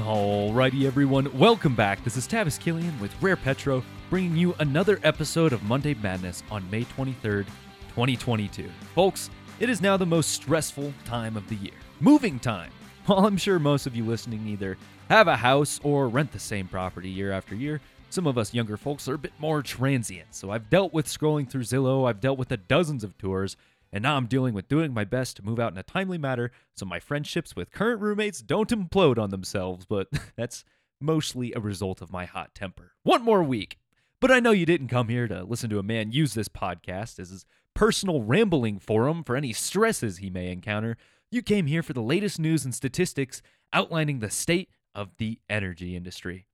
Alrighty, everyone, welcome back. This is Tavis Killian with Rare Petro, bringing you another episode of Monday Madness on May 23rd, 2022. Folks, it is now the most stressful time of the year moving time. While I'm sure most of you listening either have a house or rent the same property year after year, some of us younger folks are a bit more transient. So I've dealt with scrolling through Zillow, I've dealt with the dozens of tours, and now I'm dealing with doing my best to move out in a timely manner so my friendships with current roommates don't implode on themselves, but that's mostly a result of my hot temper. One more week. But I know you didn't come here to listen to a man use this podcast as his personal rambling forum for any stresses he may encounter. You came here for the latest news and statistics outlining the state of the energy industry.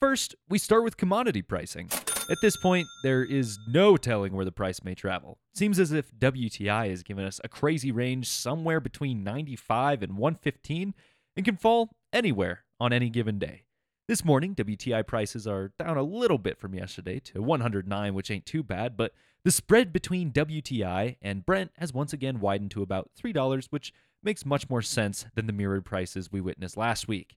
First, we start with commodity pricing. At this point, there is no telling where the price may travel. Seems as if WTI has given us a crazy range somewhere between 95 and 115 and can fall anywhere on any given day. This morning, WTI prices are down a little bit from yesterday to 109, which ain't too bad, but the spread between WTI and Brent has once again widened to about $3, which makes much more sense than the mirrored prices we witnessed last week.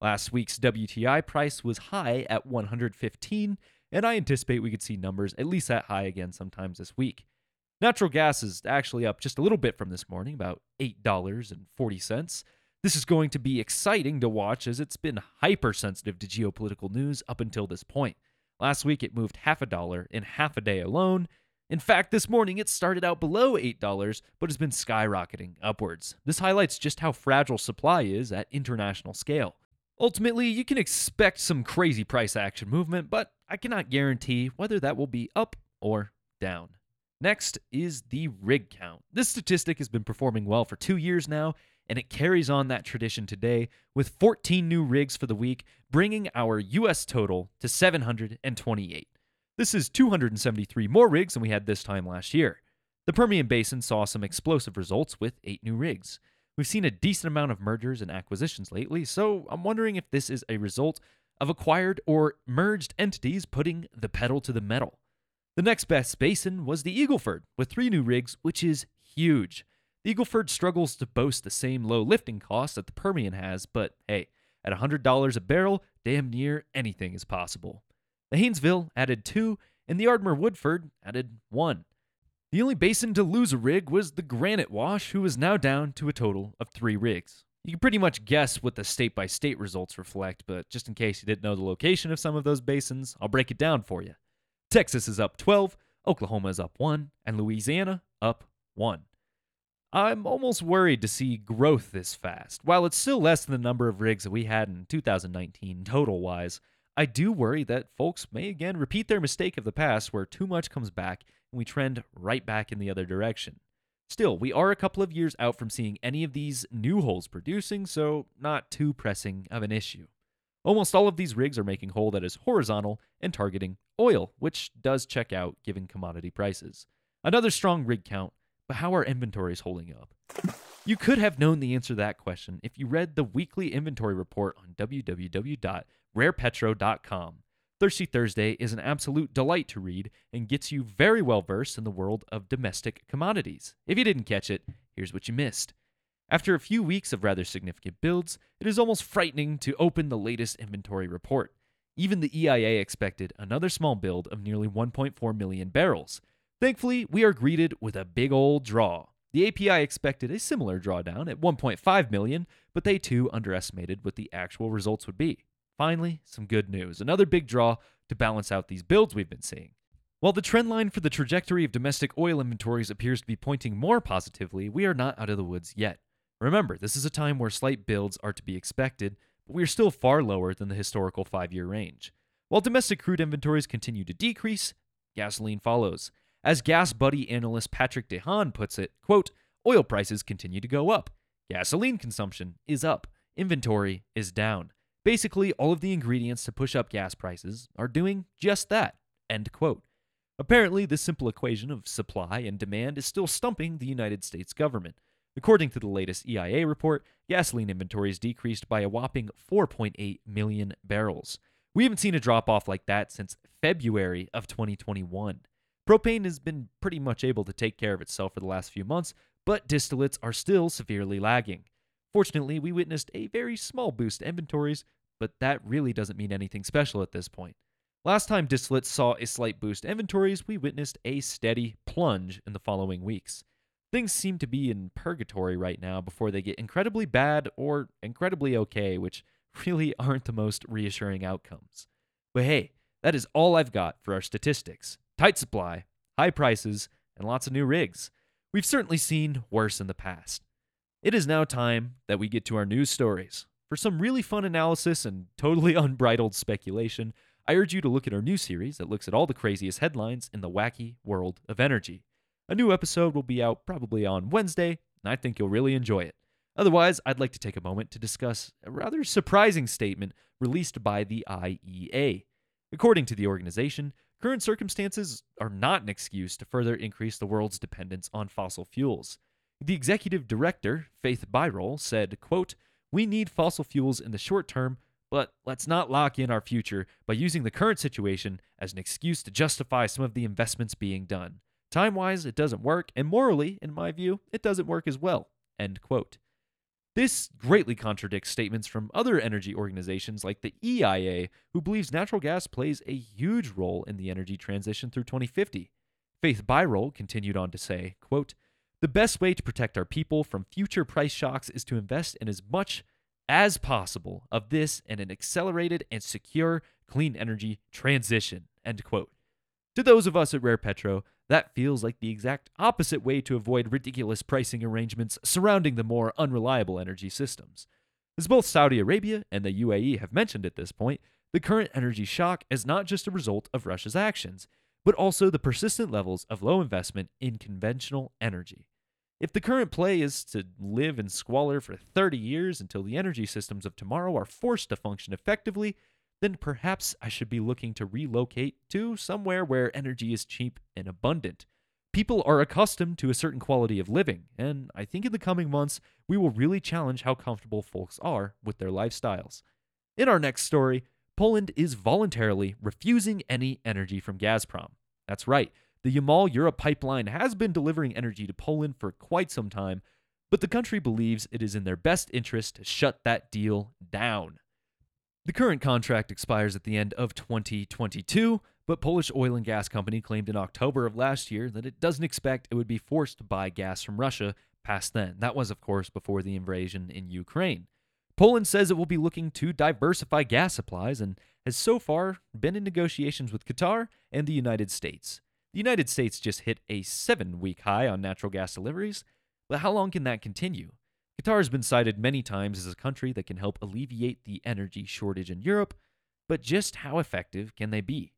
Last week's WTI price was high at 115, and I anticipate we could see numbers at least that high again sometimes this week. Natural gas is actually up just a little bit from this morning, about $8.40. This is going to be exciting to watch as it's been hypersensitive to geopolitical news up until this point. Last week it moved half a dollar in half a day alone. In fact, this morning it started out below $8 but has been skyrocketing upwards. This highlights just how fragile supply is at international scale. Ultimately, you can expect some crazy price action movement, but I cannot guarantee whether that will be up or down. Next is the rig count. This statistic has been performing well for two years now, and it carries on that tradition today with 14 new rigs for the week, bringing our U.S. total to 728. This is 273 more rigs than we had this time last year. The Permian Basin saw some explosive results with eight new rigs. We've seen a decent amount of mergers and acquisitions lately, so I'm wondering if this is a result of acquired or merged entities putting the pedal to the metal. The next best basin was the Eagle Ford, with three new rigs, which is huge. The Eagle Ford struggles to boast the same low lifting costs that the Permian has, but hey, at $100 a barrel, damn near anything is possible. The Haynesville added two, and the Ardmore Woodford added one. The only basin to lose a rig was the Granite Wash, who is now down to a total of three rigs. You can pretty much guess what the state by state results reflect, but just in case you didn't know the location of some of those basins, I'll break it down for you. Texas is up 12, Oklahoma is up 1, and Louisiana up 1. I'm almost worried to see growth this fast. While it's still less than the number of rigs that we had in 2019 total wise, I do worry that folks may again repeat their mistake of the past where too much comes back and we trend right back in the other direction. Still, we are a couple of years out from seeing any of these new holes producing, so not too pressing of an issue. Almost all of these rigs are making hole that is horizontal and targeting oil, which does check out given commodity prices. Another strong rig count, but how are inventories holding up? You could have known the answer to that question if you read the weekly inventory report on www.rarepetro.com. Thirsty Thursday is an absolute delight to read and gets you very well versed in the world of domestic commodities. If you didn't catch it, here's what you missed. After a few weeks of rather significant builds, it is almost frightening to open the latest inventory report. Even the EIA expected another small build of nearly 1.4 million barrels. Thankfully, we are greeted with a big old draw. The API expected a similar drawdown at 1.5 million, but they too underestimated what the actual results would be. Finally, some good news. Another big draw to balance out these builds we've been seeing. While the trend line for the trajectory of domestic oil inventories appears to be pointing more positively, we are not out of the woods yet. Remember, this is a time where slight builds are to be expected, but we are still far lower than the historical five year range. While domestic crude inventories continue to decrease, gasoline follows. As GasBuddy analyst Patrick DeHaan puts it, quote, oil prices continue to go up. Gasoline consumption is up. Inventory is down. Basically, all of the ingredients to push up gas prices are doing just that. End quote. Apparently, this simple equation of supply and demand is still stumping the United States government. According to the latest EIA report, gasoline inventories decreased by a whopping 4.8 million barrels. We haven't seen a drop off like that since February of 2021. Propane has been pretty much able to take care of itself for the last few months, but distillates are still severely lagging. Fortunately, we witnessed a very small boost to inventories, but that really doesn't mean anything special at this point. Last time distillates saw a slight boost to inventories, we witnessed a steady plunge in the following weeks. Things seem to be in purgatory right now before they get incredibly bad or incredibly okay, which really aren't the most reassuring outcomes. But hey, that is all I've got for our statistics tight supply, high prices, and lots of new rigs. We've certainly seen worse in the past. It is now time that we get to our news stories. For some really fun analysis and totally unbridled speculation, I urge you to look at our new series that looks at all the craziest headlines in the wacky world of energy. A new episode will be out probably on Wednesday, and I think you'll really enjoy it. Otherwise, I'd like to take a moment to discuss a rather surprising statement released by the IEA. According to the organization, current circumstances are not an excuse to further increase the world's dependence on fossil fuels. The executive director, Fatih Birol, said, quote, "We need fossil fuels in the short term, but let's not lock in our future by using the current situation as an excuse to justify some of the investments being done. Time-wise, it doesn't work, and morally, in my view, it doesn't work as well." End quote. This greatly contradicts statements from other energy organizations like the EIA, who believes natural gas plays a huge role in the energy transition through 2050. Fatih Birol continued on to say, quote, The best way to protect our people from future price shocks is to invest in as much as possible of this and an accelerated and secure clean energy transition. End quote. To those of us at Rare Petro, that feels like the exact opposite way to avoid ridiculous pricing arrangements surrounding the more unreliable energy systems. As both Saudi Arabia and the UAE have mentioned at this point, the current energy shock is not just a result of Russia's actions, but also the persistent levels of low investment in conventional energy. If the current play is to live in squalor for 30 years until the energy systems of tomorrow are forced to function effectively, then perhaps I should be looking to relocate to somewhere where energy is cheap and abundant. People are accustomed to a certain quality of living, and I think in the coming months we will really challenge how comfortable folks are with their lifestyles. In our next story, Poland is voluntarily refusing any energy from Gazprom. That's right, the Yamal Europe pipeline has been delivering energy to Poland for quite some time, but the country believes it is in their best interest to shut that deal down. The current contract expires at the end of 2022, but Polish oil and gas company claimed in October of last year that it doesn't expect it would be forced to buy gas from Russia past then. That was, of course, before the invasion in Ukraine. Poland says it will be looking to diversify gas supplies and has so far been in negotiations with Qatar and the United States. The United States just hit a seven week high on natural gas deliveries, but how long can that continue? Qatar has been cited many times as a country that can help alleviate the energy shortage in Europe, but just how effective can they be?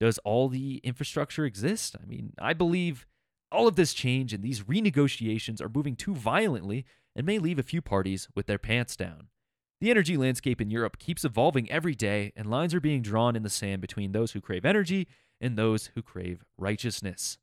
Does all the infrastructure exist? I mean, I believe all of this change and these renegotiations are moving too violently and may leave a few parties with their pants down. The energy landscape in Europe keeps evolving every day, and lines are being drawn in the sand between those who crave energy and those who crave righteousness.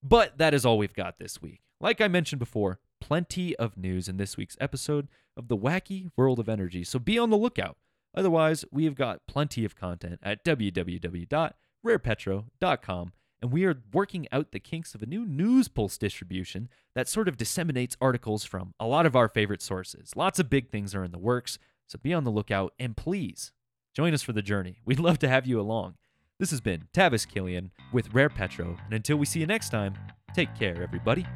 But that is all we've got this week. Like I mentioned before, plenty of news in this week's episode of the wacky world of energy, so be on the lookout. Otherwise, we have got plenty of content at www.rarepetro.com, and we are working out the kinks of a new news pulse distribution that sort of disseminates articles from a lot of our favorite sources. Lots of big things are in the works, so be on the lookout and please join us for the journey. We'd love to have you along. This has been Tavis Killian with Rare Petro, and until we see you next time, take care, everybody.